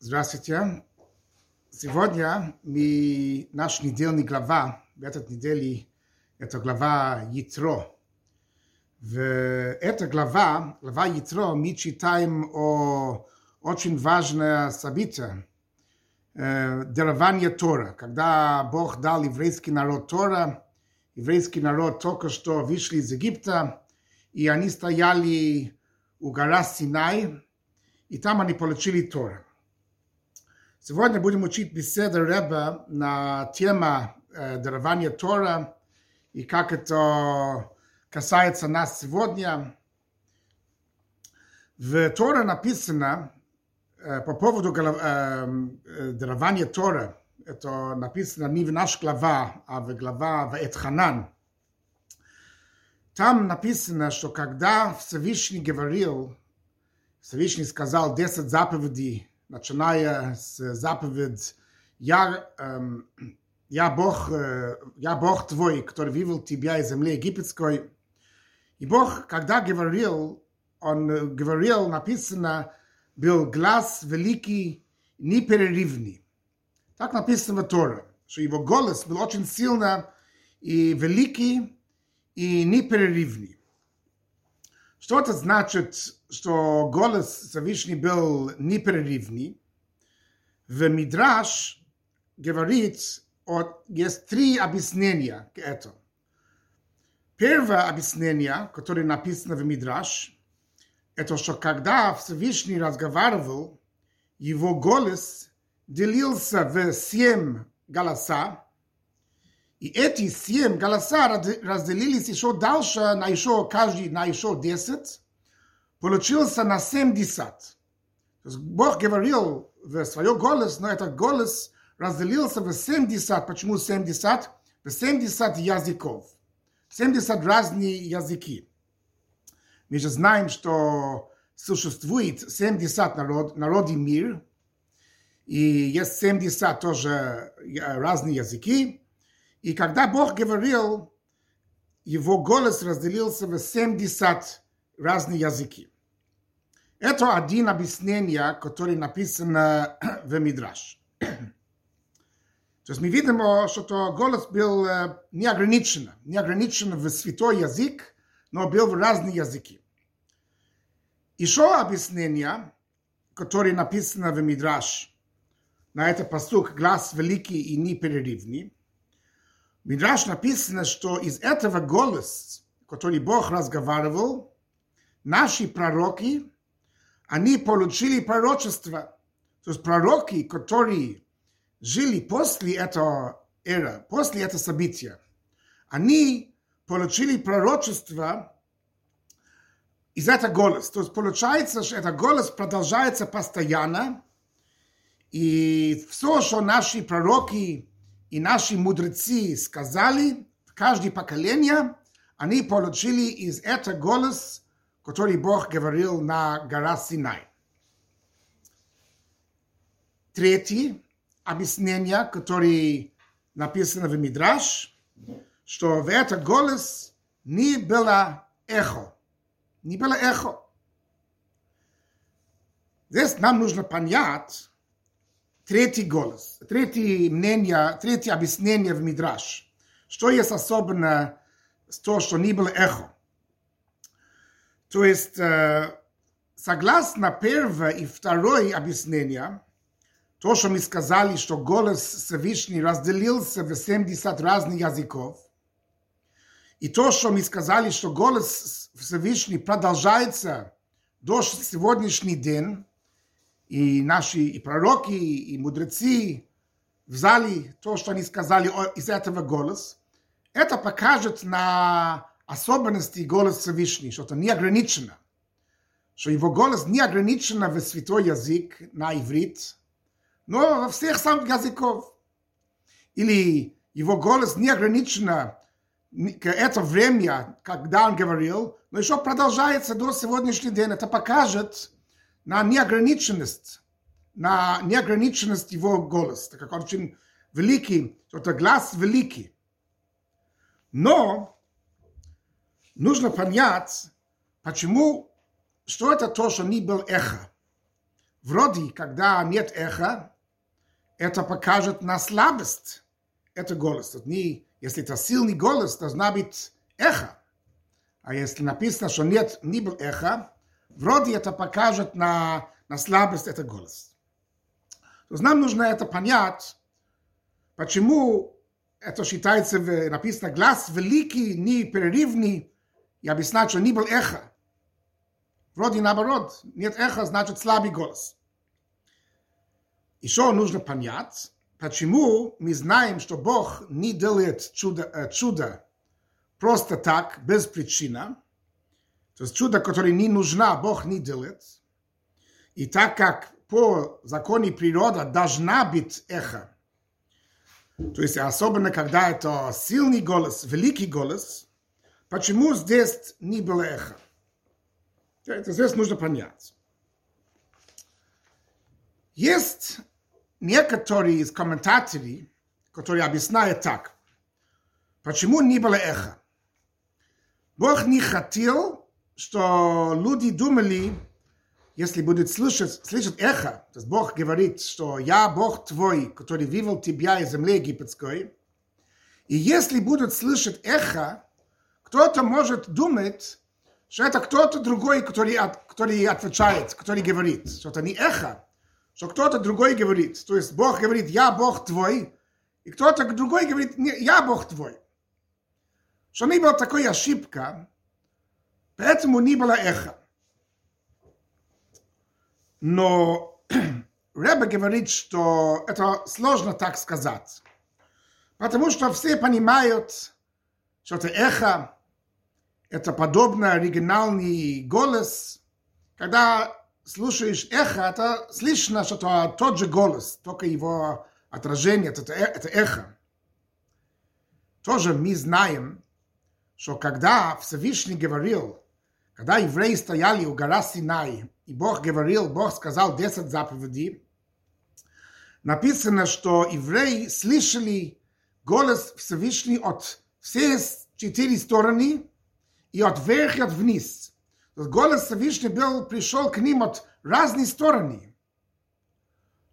Здравствуйте. Сегодня мы, наш недельный глава, в этот неделе, это глава Ятро. В эта глава, глава Ятро, мы читаем о очень важное событие, э, дарование Тора. Когда Бог дал еврейский народ Тора, еврейский народ только что вышли из Египта, и они стояли у гора Синай, и там они получили Тора. Сегодня будем учить беседы Рэба на тему э, дарования Тора и как это касается нас сегодня. В Торе написано э, по поводу э, э, дарования Тора, это написано не в наш глава, а в глава в Этханан. Там написано, что когда Всевышний говорил, Всевышний сказал 10 заповедей начиная с заповедь «Я, эм, я, Бог, э, я Бог твой, который вывел тебя из земли египетской». И Бог, когда говорил, Он говорил, написано, был глаз великий, непрерывный. Так написано в Торе, что его голос был очень сильно и великий, и непрерывный. Что это значит, что голос Всевышний был непрерывный? В Мидраш говорит, от, есть три объяснения к этому. Первое объяснение, которое написано в Мидраш, это что когда Всевышний разговаривал, его голос делился в семь голоса, и эти семь голоса разделились еще дальше на еще каждый на еще десять. Получился на семьдесят. То есть Бог говорил в свой голос, но этот голос разделился в семьдесят. Почему семьдесят? В семьдесят языков. Семьдесят разные языки. Мы же знаем, что существует 70 народ, народы мир, и есть 70 тоже разные языки, и когда Бог говорил, его голос разделился в 70 разные языки. Это один объяснение, которое написано в Мидраш. То есть мы видим, что голос был неограничен, неограничен в святой язык, но был в разные языки. Еще объяснение, которое написано в Мидраш, на это постук глаз великий и непрерывный, Мидраш написано, что из этого голос, который Бог разговаривал, наши пророки, они получили пророчество. То есть пророки, которые жили после этого эра, после этого события, они получили пророчество из этого голоса. То есть получается, что этот голос продолжается постоянно, и все, что наши пророки и наши мудрецы сказали, каждое поколение, они получили из этого голос, который Бог говорил на гора Синай. Третье объяснение, которое написано в Мидраш, что в этот голос не было эхо. Не было эхо. Здесь нам нужно понять, третий голос, третье мнение, третье объяснение в Мидраш. Что есть особенно то, что не было эхо. То есть, согласно первое и второе объяснение, то, что мы сказали, что голос Всевышний разделился в 70 разных языков, и то, что мы сказали, что голос Всевышний продолжается до сегодняшний день, и наши и пророки, и мудрецы взяли то, что они сказали из этого голос, это покажет на особенности голос Всевышний, что это не ограничено, что его голос не ограничено в святой язык на иврит, но во всех самых языков. Или его голос не ограничено к это время, когда он говорил, но еще продолжается до сегодняшнего дня. Это покажет, на неограниченность, на неограниченность его голоса, так как он очень великий, это глаз великий. Но нужно понять, почему, что это то, что не был эхо. Вроде, когда нет эха, это покажет на слабость. Это голос. Это не, если это сильный голос, должна быть эхо. А если написано, что нет, не был эхо, вроде это покажет на, на слабость это голос. То есть нам нужно это понять, почему это считается, написано, глаз великий, не перерывный, и объяснять, что не был эхо. Вроде наоборот, нет эхо, значит слабый голос. Еще нужно понять, почему мы знаем, что Бог не делает чудо, э, чудо просто так, без причины. То есть чудо, которое не нужно, Бог не делает. И так как по законе природы должна быть эхо, то есть особенно когда это сильный голос, великий голос, почему здесь не было эхо? Это здесь нужно понять. Есть некоторые из комментаторов, которые объясняют так. Почему не было эхо? Бог не хотел, что люди думали, если будут слышать, слышать эхо, то есть Бог говорит, что я Бог твой, который вывел тебя из земли египетской, и если будут слышать эхо, кто-то может думать, что это кто-то другой, который, который отвечает, который говорит, что это не эхо, что кто-то другой говорит. То есть Бог говорит, я Бог твой, и кто-то другой говорит, я Бог твой. Что не была такой ошибка, поэтому не было эхо. Но Рэбе говорит, что это сложно так сказать. Потому что все понимают, что это эхо, это подобно оригинальный голос. Когда слушаешь эхо, это слышно, что это тот же голос, только его отражение, это, это эхо. Тоже мы знаем, что когда Всевышний говорил, когда евреи стояли у гора Синай, и Бог говорил, Бог сказал 10 заповедей, написано, что евреи слышали голос Всевышний от всех четыре стороны и от вверх и от вниз. Голос Всевышний был, пришел к ним от разных стороны.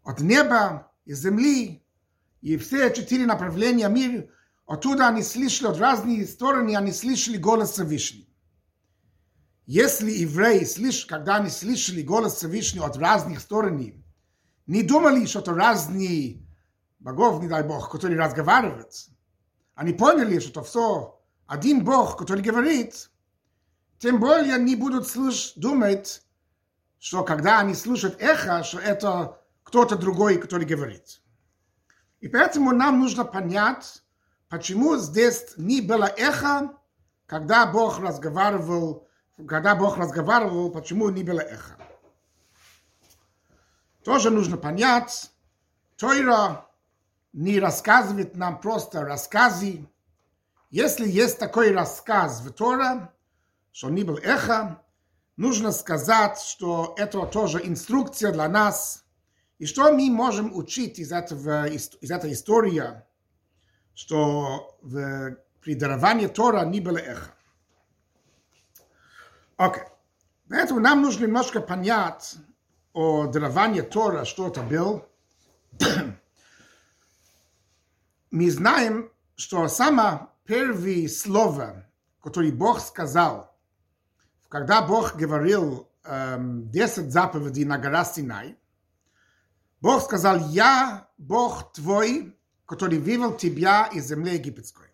От неба и земли, и все четыре направления мира Оттуда они слышали от разных стороны, они слышали голос Всевышний. Если евреи, слыш, когда они слышали голос Всевышнего от разных сторон, не думали, что это разные богов, не дай Бог, которые разговаривают, они поняли, что это все один Бог, который говорит, тем более не будут слыш, думать, что когда они слушают эхо, что это кто-то другой, который говорит. И поэтому нам нужно понять, Почему здесь не было эхо, когда Бог разговаривал, когда Бог разговаривал, почему не было эхо? Тоже нужно понять, Тойра не рассказывает нам просто рассказы. Если есть такой рассказ в Торе, что не был эхо, нужно сказать, что это тоже инструкция для нас, и что мы можем учить из, этого, из этой истории, что в, при Тора не было эхо. Окей. Поэтому нам нужно немножко понять о даровании Тора, что это был. Мы знаем, что самое первое слово, которое Бог сказал, когда Бог говорил эм, 10 заповедей на гора Синай, Бог сказал, я Бог твой, который вывел тебя из земли египетской.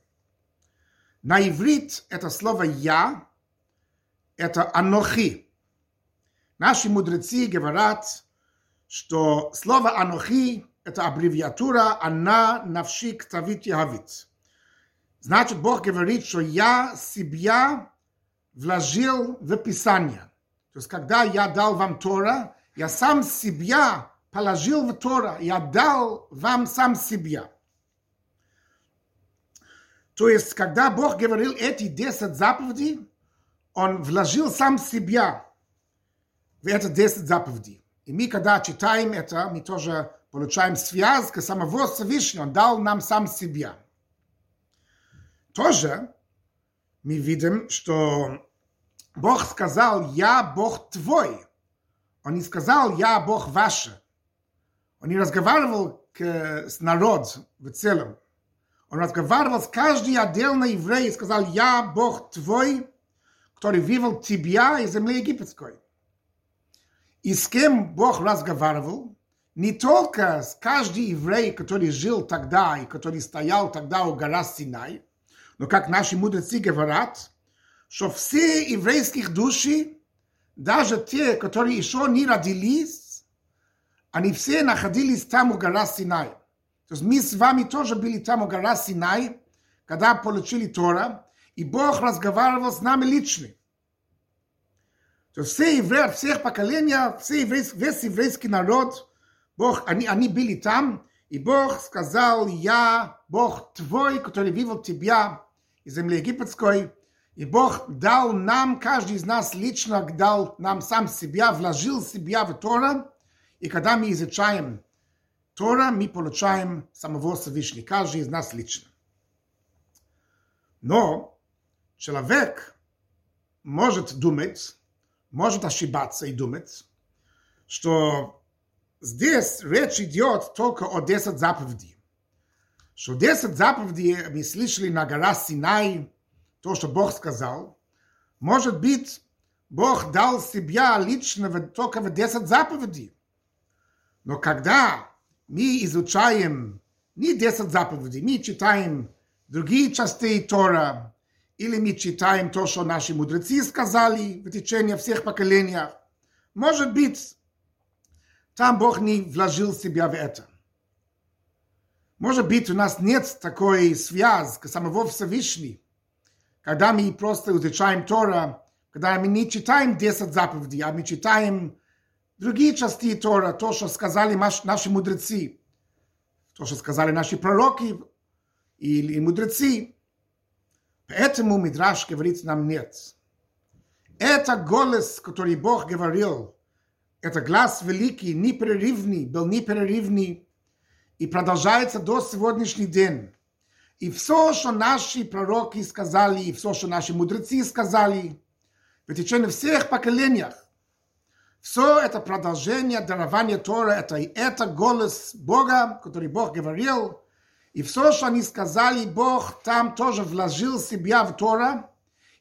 На иврит это слово «я» – это «анохи». Наши мудрецы говорят, что слово «анохи» – это аббревиатура «Ана навши ктавит яхавит». Значит, Бог говорит, что я себя вложил в Писание. То есть, когда я дал вам Тора, я сам себя положил в Тора, я дал вам сам себя. То есть, когда Бог говорил эти 10 заповедей, Он вложил сам себя в эти 10 заповедей. И мы, когда читаем это, мы тоже получаем связь к самого Всевышнего. Он дал нам сам себя. Тоже мы видим, что Бог сказал, я Бог твой. Он не сказал «Я Бог ваш». Он не разговаривал к, с народ в целом. Он разговаривал с каждый отдельно еврей и сказал «Я Бог твой, который вывел тебя из земли египетской». И с кем Бог разговаривал? Не только с каждым евреем, который жил тогда и который стоял тогда у гора Синай, но как наши мудрецы говорят, что все еврейских души, даже те, которые еще не родились, они все находились там у гора Синай. То есть мы с вами тоже были там у гора Синай, когда получили Тора, и Бог разговаривал с нами лично. То все евреи всех поколений, все еврейский, весь еврейский народ, Бог, они, они были там, и Бог сказал, я Бог твой, который вывел тебя из земли египетской, и Бог дал нам, каждый из нас лично дал нам сам себя, вложил себя в Тора, и когда мы изучаем Тора, мы получаем самого Всевышнего, каждый из нас лично. Но человек может думать, может ошибаться и думать, что здесь речь идет только о 10 заповедей. Что 10 заповедей мы слышали на гора Синай, то, что Бог сказал. Может быть, Бог дал себя лично только в 10 заповедей. Но когда мы изучаем не 10 заповедей, мы читаем другие части Тора, или мы читаем то, что наши мудрецы сказали в течение всех поколений. Может быть, там Бог не вложил себя в это. Может быть, у нас нет такой связи к самого Всевышнего, когда мы просто изучаем Тора, когда мы не читаем 10 заповедей, а мы читаем другие части Тора, то, что сказали наши мудрецы, то, что сказали наши пророки или мудрецы. Поэтому Мидраш говорит нам нет. Это голос, который Бог говорил, это глаз великий, непрерывный, был непрерывный и продолжается до сегодняшний день. И все, что наши пророки сказали, и все, что наши мудрецы сказали, в течение всех поколениях, все это продолжение дарования Тора, это, это голос Бога, который Бог говорил, и все, что они сказали, Бог там тоже вложил себя в Тора.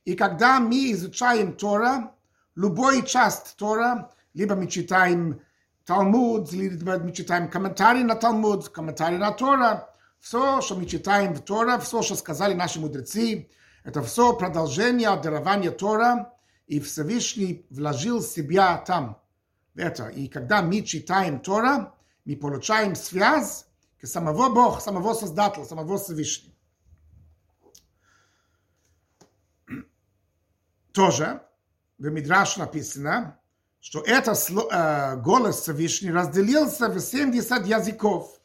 И когда мы изучаем Тора, любой часть Тора, либо мы читаем Талмуд, либо мы читаем комментарии на Талмуд, комментарии на Тора, все, что мы читаем в Тора, все, что сказали наши мудрецы, это все продолжение дарования Тора, и Всевышний вложил себя там, это. И когда мы читаем Тора, мы получаем связь к самого Бога, самого Создателя, самого Всевышнего. Тоже в Мидраш написано, что это э, голос Всевышний разделился в 70 языков.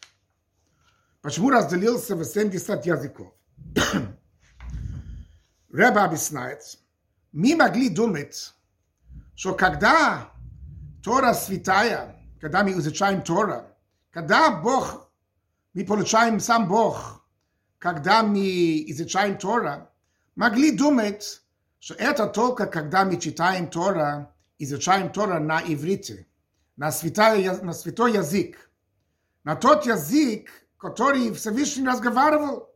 Почему разделился в 70 языков? Рэба объясняет, мы могли думать, что когда Тора святая, когда мы изучаем Тора, когда Бог мы получаем сам Бог, когда мы изучаем Тора, могли думать, что это только когда мы читаем Тора, изучаем Тора на иврите, на святой, на святой язык, на тот язык, который Всевышний разговаривал.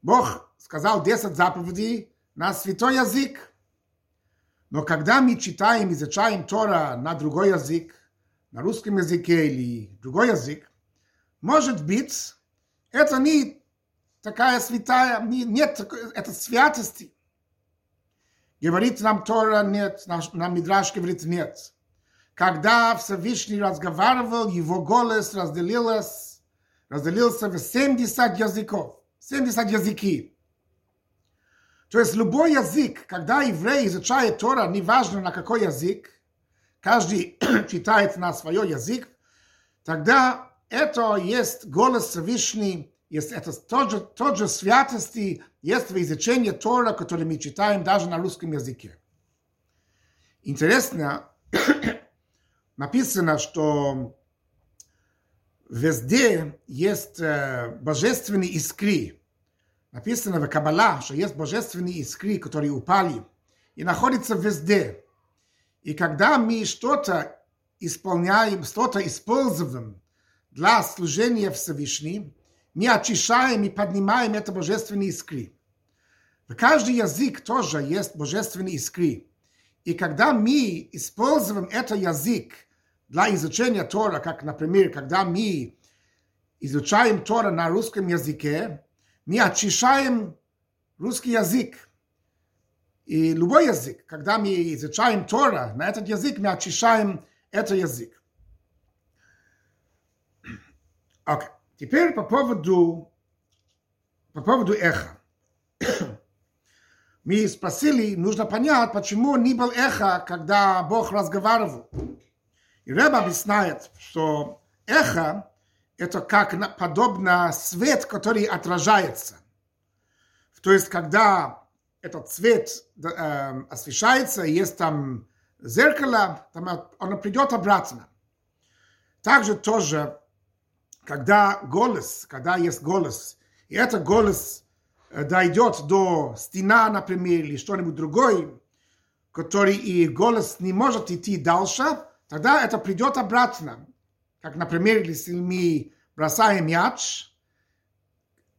Бог сказал 10 заповедей на святой язык. Но когда мы читаем, изучаем Тора на другой язык, на русском языке или другой язык, может быть, это не такая святая, не, нет это святости. Говорит нам Тора, нет, нам Мидраш говорит, нет. Когда Всевышний разговаривал, его голос разделился, разделился в 70 языков, 70 языки. То есть любой язык, когда еврей изучает Тора, неважно на какой язык, каждый читает на свой язык, тогда это есть голос Всевышний, есть это тот же, тот же святости, есть в изучении Тора, который мы читаем даже на русском языке. Интересно, написано, что везде есть божественные искры. Написано в Каббала, что есть божественные искры, которые упали и находятся везде. И когда мы что-то исполняем, что-то используем для служения Всевышним, мы очищаем и поднимаем это божественные искры. В каждый язык тоже есть божественные искры. И когда мы используем этот язык для изучения Тора, как, например, когда мы изучаем Тора на русском языке, мы очищаем русский язык. И любой язык, когда мы изучаем Тора на этот язык, мы очищаем этот язык. Окей. Okay. Теперь по поводу, по поводу эхо. Мы спросили, нужно понять, почему не был эхо, когда Бог разговаривал. И Рэб объясняет, что эхо – это как подобно свет, который отражается. То есть, когда этот цвет э, освещается, есть там зеркало, там оно придет обратно. Также тоже, когда голос, когда есть голос, и этот голос э, дойдет до стена, например, или что-нибудь другое, который и голос не может идти дальше, тогда это придет обратно. Как, например, если мы бросаем мяч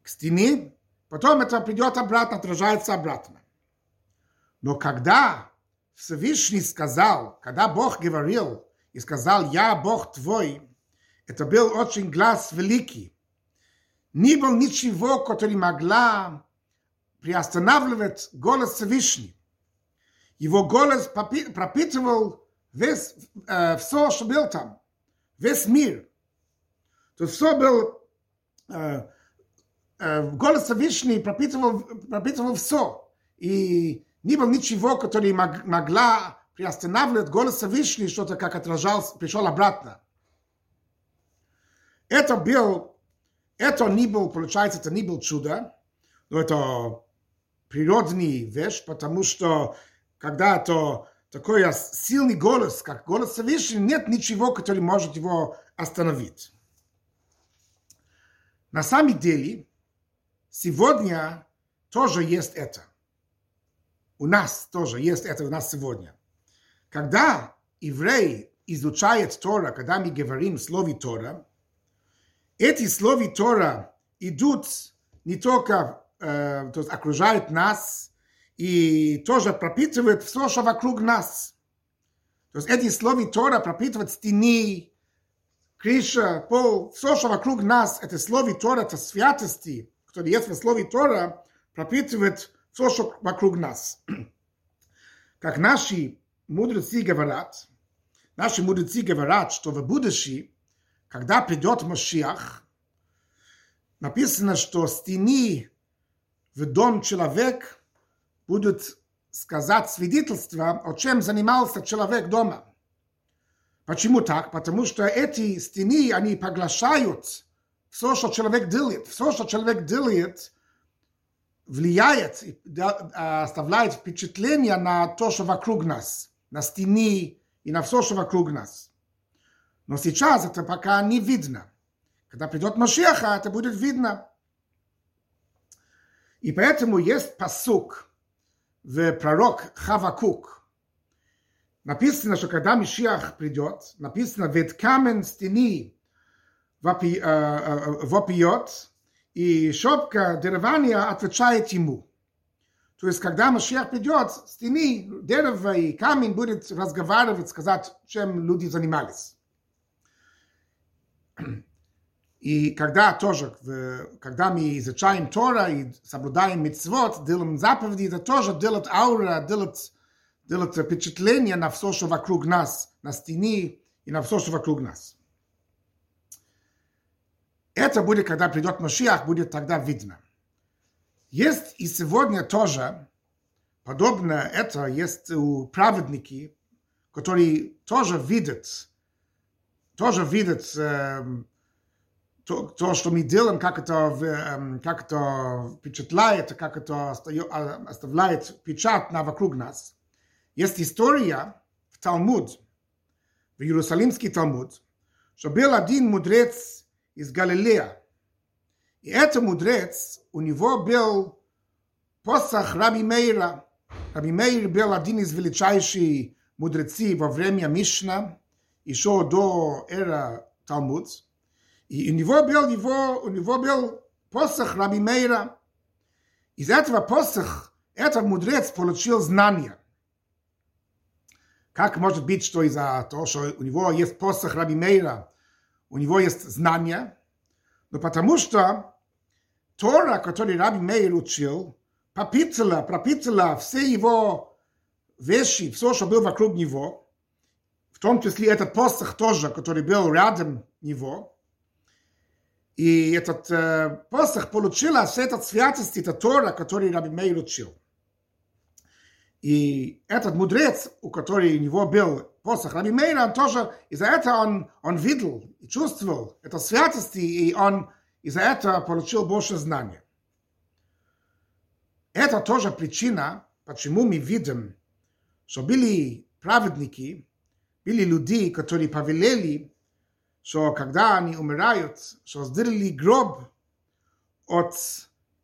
к стене, потом это придет обратно, отражается обратно. Но когда Всевышний сказал, когда Бог говорил и сказал, я Бог твой, это был очень глаз великий. Не был ничего, который могла приостанавливать голос Всевышний. Его голос пропитывал весь, э, все, что был там, весь мир. То все был, э, э, голос Всевышний пропитывал, пропитывал все. И не было ничего, которое могла приостанавливать голос Всевышний, что-то как отражался, пришел обратно. Это был, это не был, получается, это не был чудо, но это природный вещь, потому что когда это такой сильный голос, как голос Всевышний, нет ничего, который может его остановить. На самом деле, сегодня тоже есть это – у нас тоже есть это у нас сегодня. Когда еврей изучает Тора, когда мы говорим слове Тора, эти слова Тора идут не только, э, то есть окружают нас и тоже пропитывают все, что вокруг нас. То есть эти слова Тора пропитывают стены, крыша, пол, все, что вокруг нас, это слово Тора, это святости, которые есть в слове Тора, пропитывает все, что вокруг нас. Как наши мудрецы говорят, наши мудрецы говорят, что в будущем, когда придет Машиах, написано, что стены в дом человек будут сказать свидетельство, о чем занимался человек дома. Почему так? Потому что эти стены, они поглощают все, что человек делает. Все, что человек делает, влияет, оставляет впечатление на то, что вокруг нас, на стены и на все, что вокруг нас. Но сейчас это пока не видно. Когда придет Машеха, это будет видно. И поэтому есть посук в пророк Хавакук. Написано, что когда Машех придет, написано, ведь камень стены вопиет, и шопка деревания отвечает ему. То есть, когда Машех придет, стены, дерево и камень будет разговаривать, сказать, чем люди занимались. И когда тоже, когда мы изучаем Тора и соблюдаем митцвот, делаем заповеди, это тоже делает аура, делает, делает впечатление на все, что вокруг нас, на стене и на все, что вокруг нас. Это будет, когда придет Машиах, будет тогда видно. Есть и сегодня тоже, подобно это, есть у праведники, которые тоже видят, тоже видят э, то, то, что мы делаем, как это, э, как это впечатляет, как это оставляет печать на вокруг нас. Есть история в Талмуд, в Иерусалимский Талмуд, что был один мудрец из Галилея. И это мудрец, у него был посох Раби Мейра. Раби Мейр был один из величайших мудрецы во время Мишна, еще до эра Талмуд, и у него был, его, у него был посох Раби Мейра. Из этого посох этот мудрец получил знания. Как может быть, что из-за того, что у него есть посох Раби Мейра, у него есть знания? Но потому что Тора, который Раби Мейр учил, пропитала, пропитала все его вещи, все, что было вокруг него, в том числе этот посох тоже, который был рядом него. И этот э, посох получил от этой святости, это Тора, который Раби Мейр учил. И этот мудрец, у которого у него был посох Раби Мейра, он тоже, из-за этого он, он видел и чувствовал это святости, и он из-за этого получил больше знания. Это тоже причина, почему мы видим, что были праведники, были люди, которые повелели, что когда они умирают, что сделали гроб от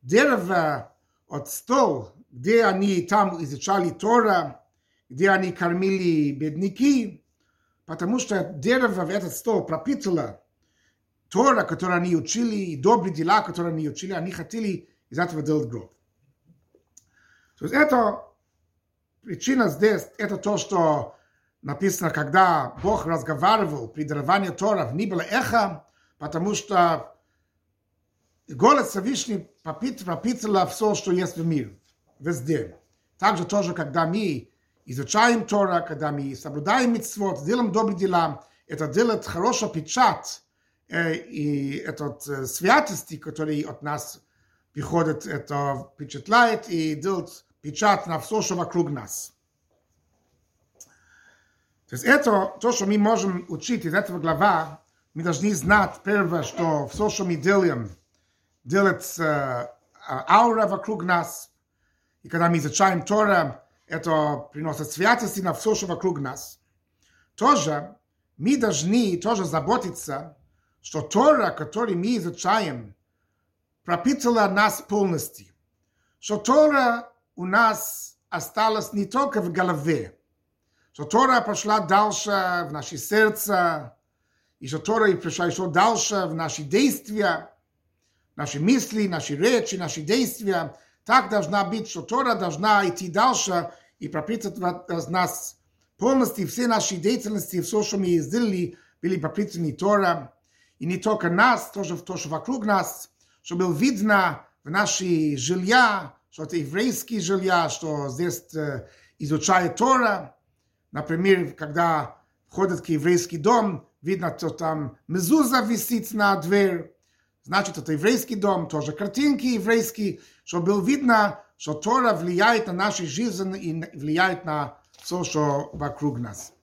дерева, от стол, где они там изучали Тора, где они кормили бедняки, потому что дерево в этот стол пропитало Тора, которую они учили, и добрые дела, которые они учили, они хотели из этого делать гроб. То есть это причина здесь, это то, что написано, когда Бог разговаривал при даровании Тора, не было эхо, потому что голос Всевышний пропитала все, что есть в мире, везде. Также тоже, когда мы изучаем Тора, когда мы соблюдаем митцвот, делаем добрые дела, это делает хороший печать, э, и этот э, святости, который от нас приходит, это впечатляет и делает печать на все, что вокруг нас. То есть это то, что мы можем учить из этого глава, мы должны знать первое, что все, что мы делаем, делает э, аура вокруг нас. И когда мы изучаем Тора, это приносит святости на все, что вокруг нас. Тоже мы должны тоже заботиться, что Тора, который мы изучаем, пропитала нас полностью. Что Тора у нас осталось не только в голове, что Тора пошла дальше в наши сердца, и что Тора и пришла еще дальше в наши действия, наши мысли, наши речи, наши действия. Так должна быть, что Тора должна идти дальше и пропитать нас полностью все наши деятельности, все, что мы сделали, были пропитаны Тора. И не только нас, тоже то, что вокруг нас, что было видно в наши жилья, что это еврейские жилья, что здесь э, изучает Тора. Например, когда входит к еврейский дом, видно, что там мезуза висит на дверь. Значит, это еврейский дом, тоже картинки еврейские, что было видно, что Тора влияет на нашу жизнь и влияет на все, что вокруг нас.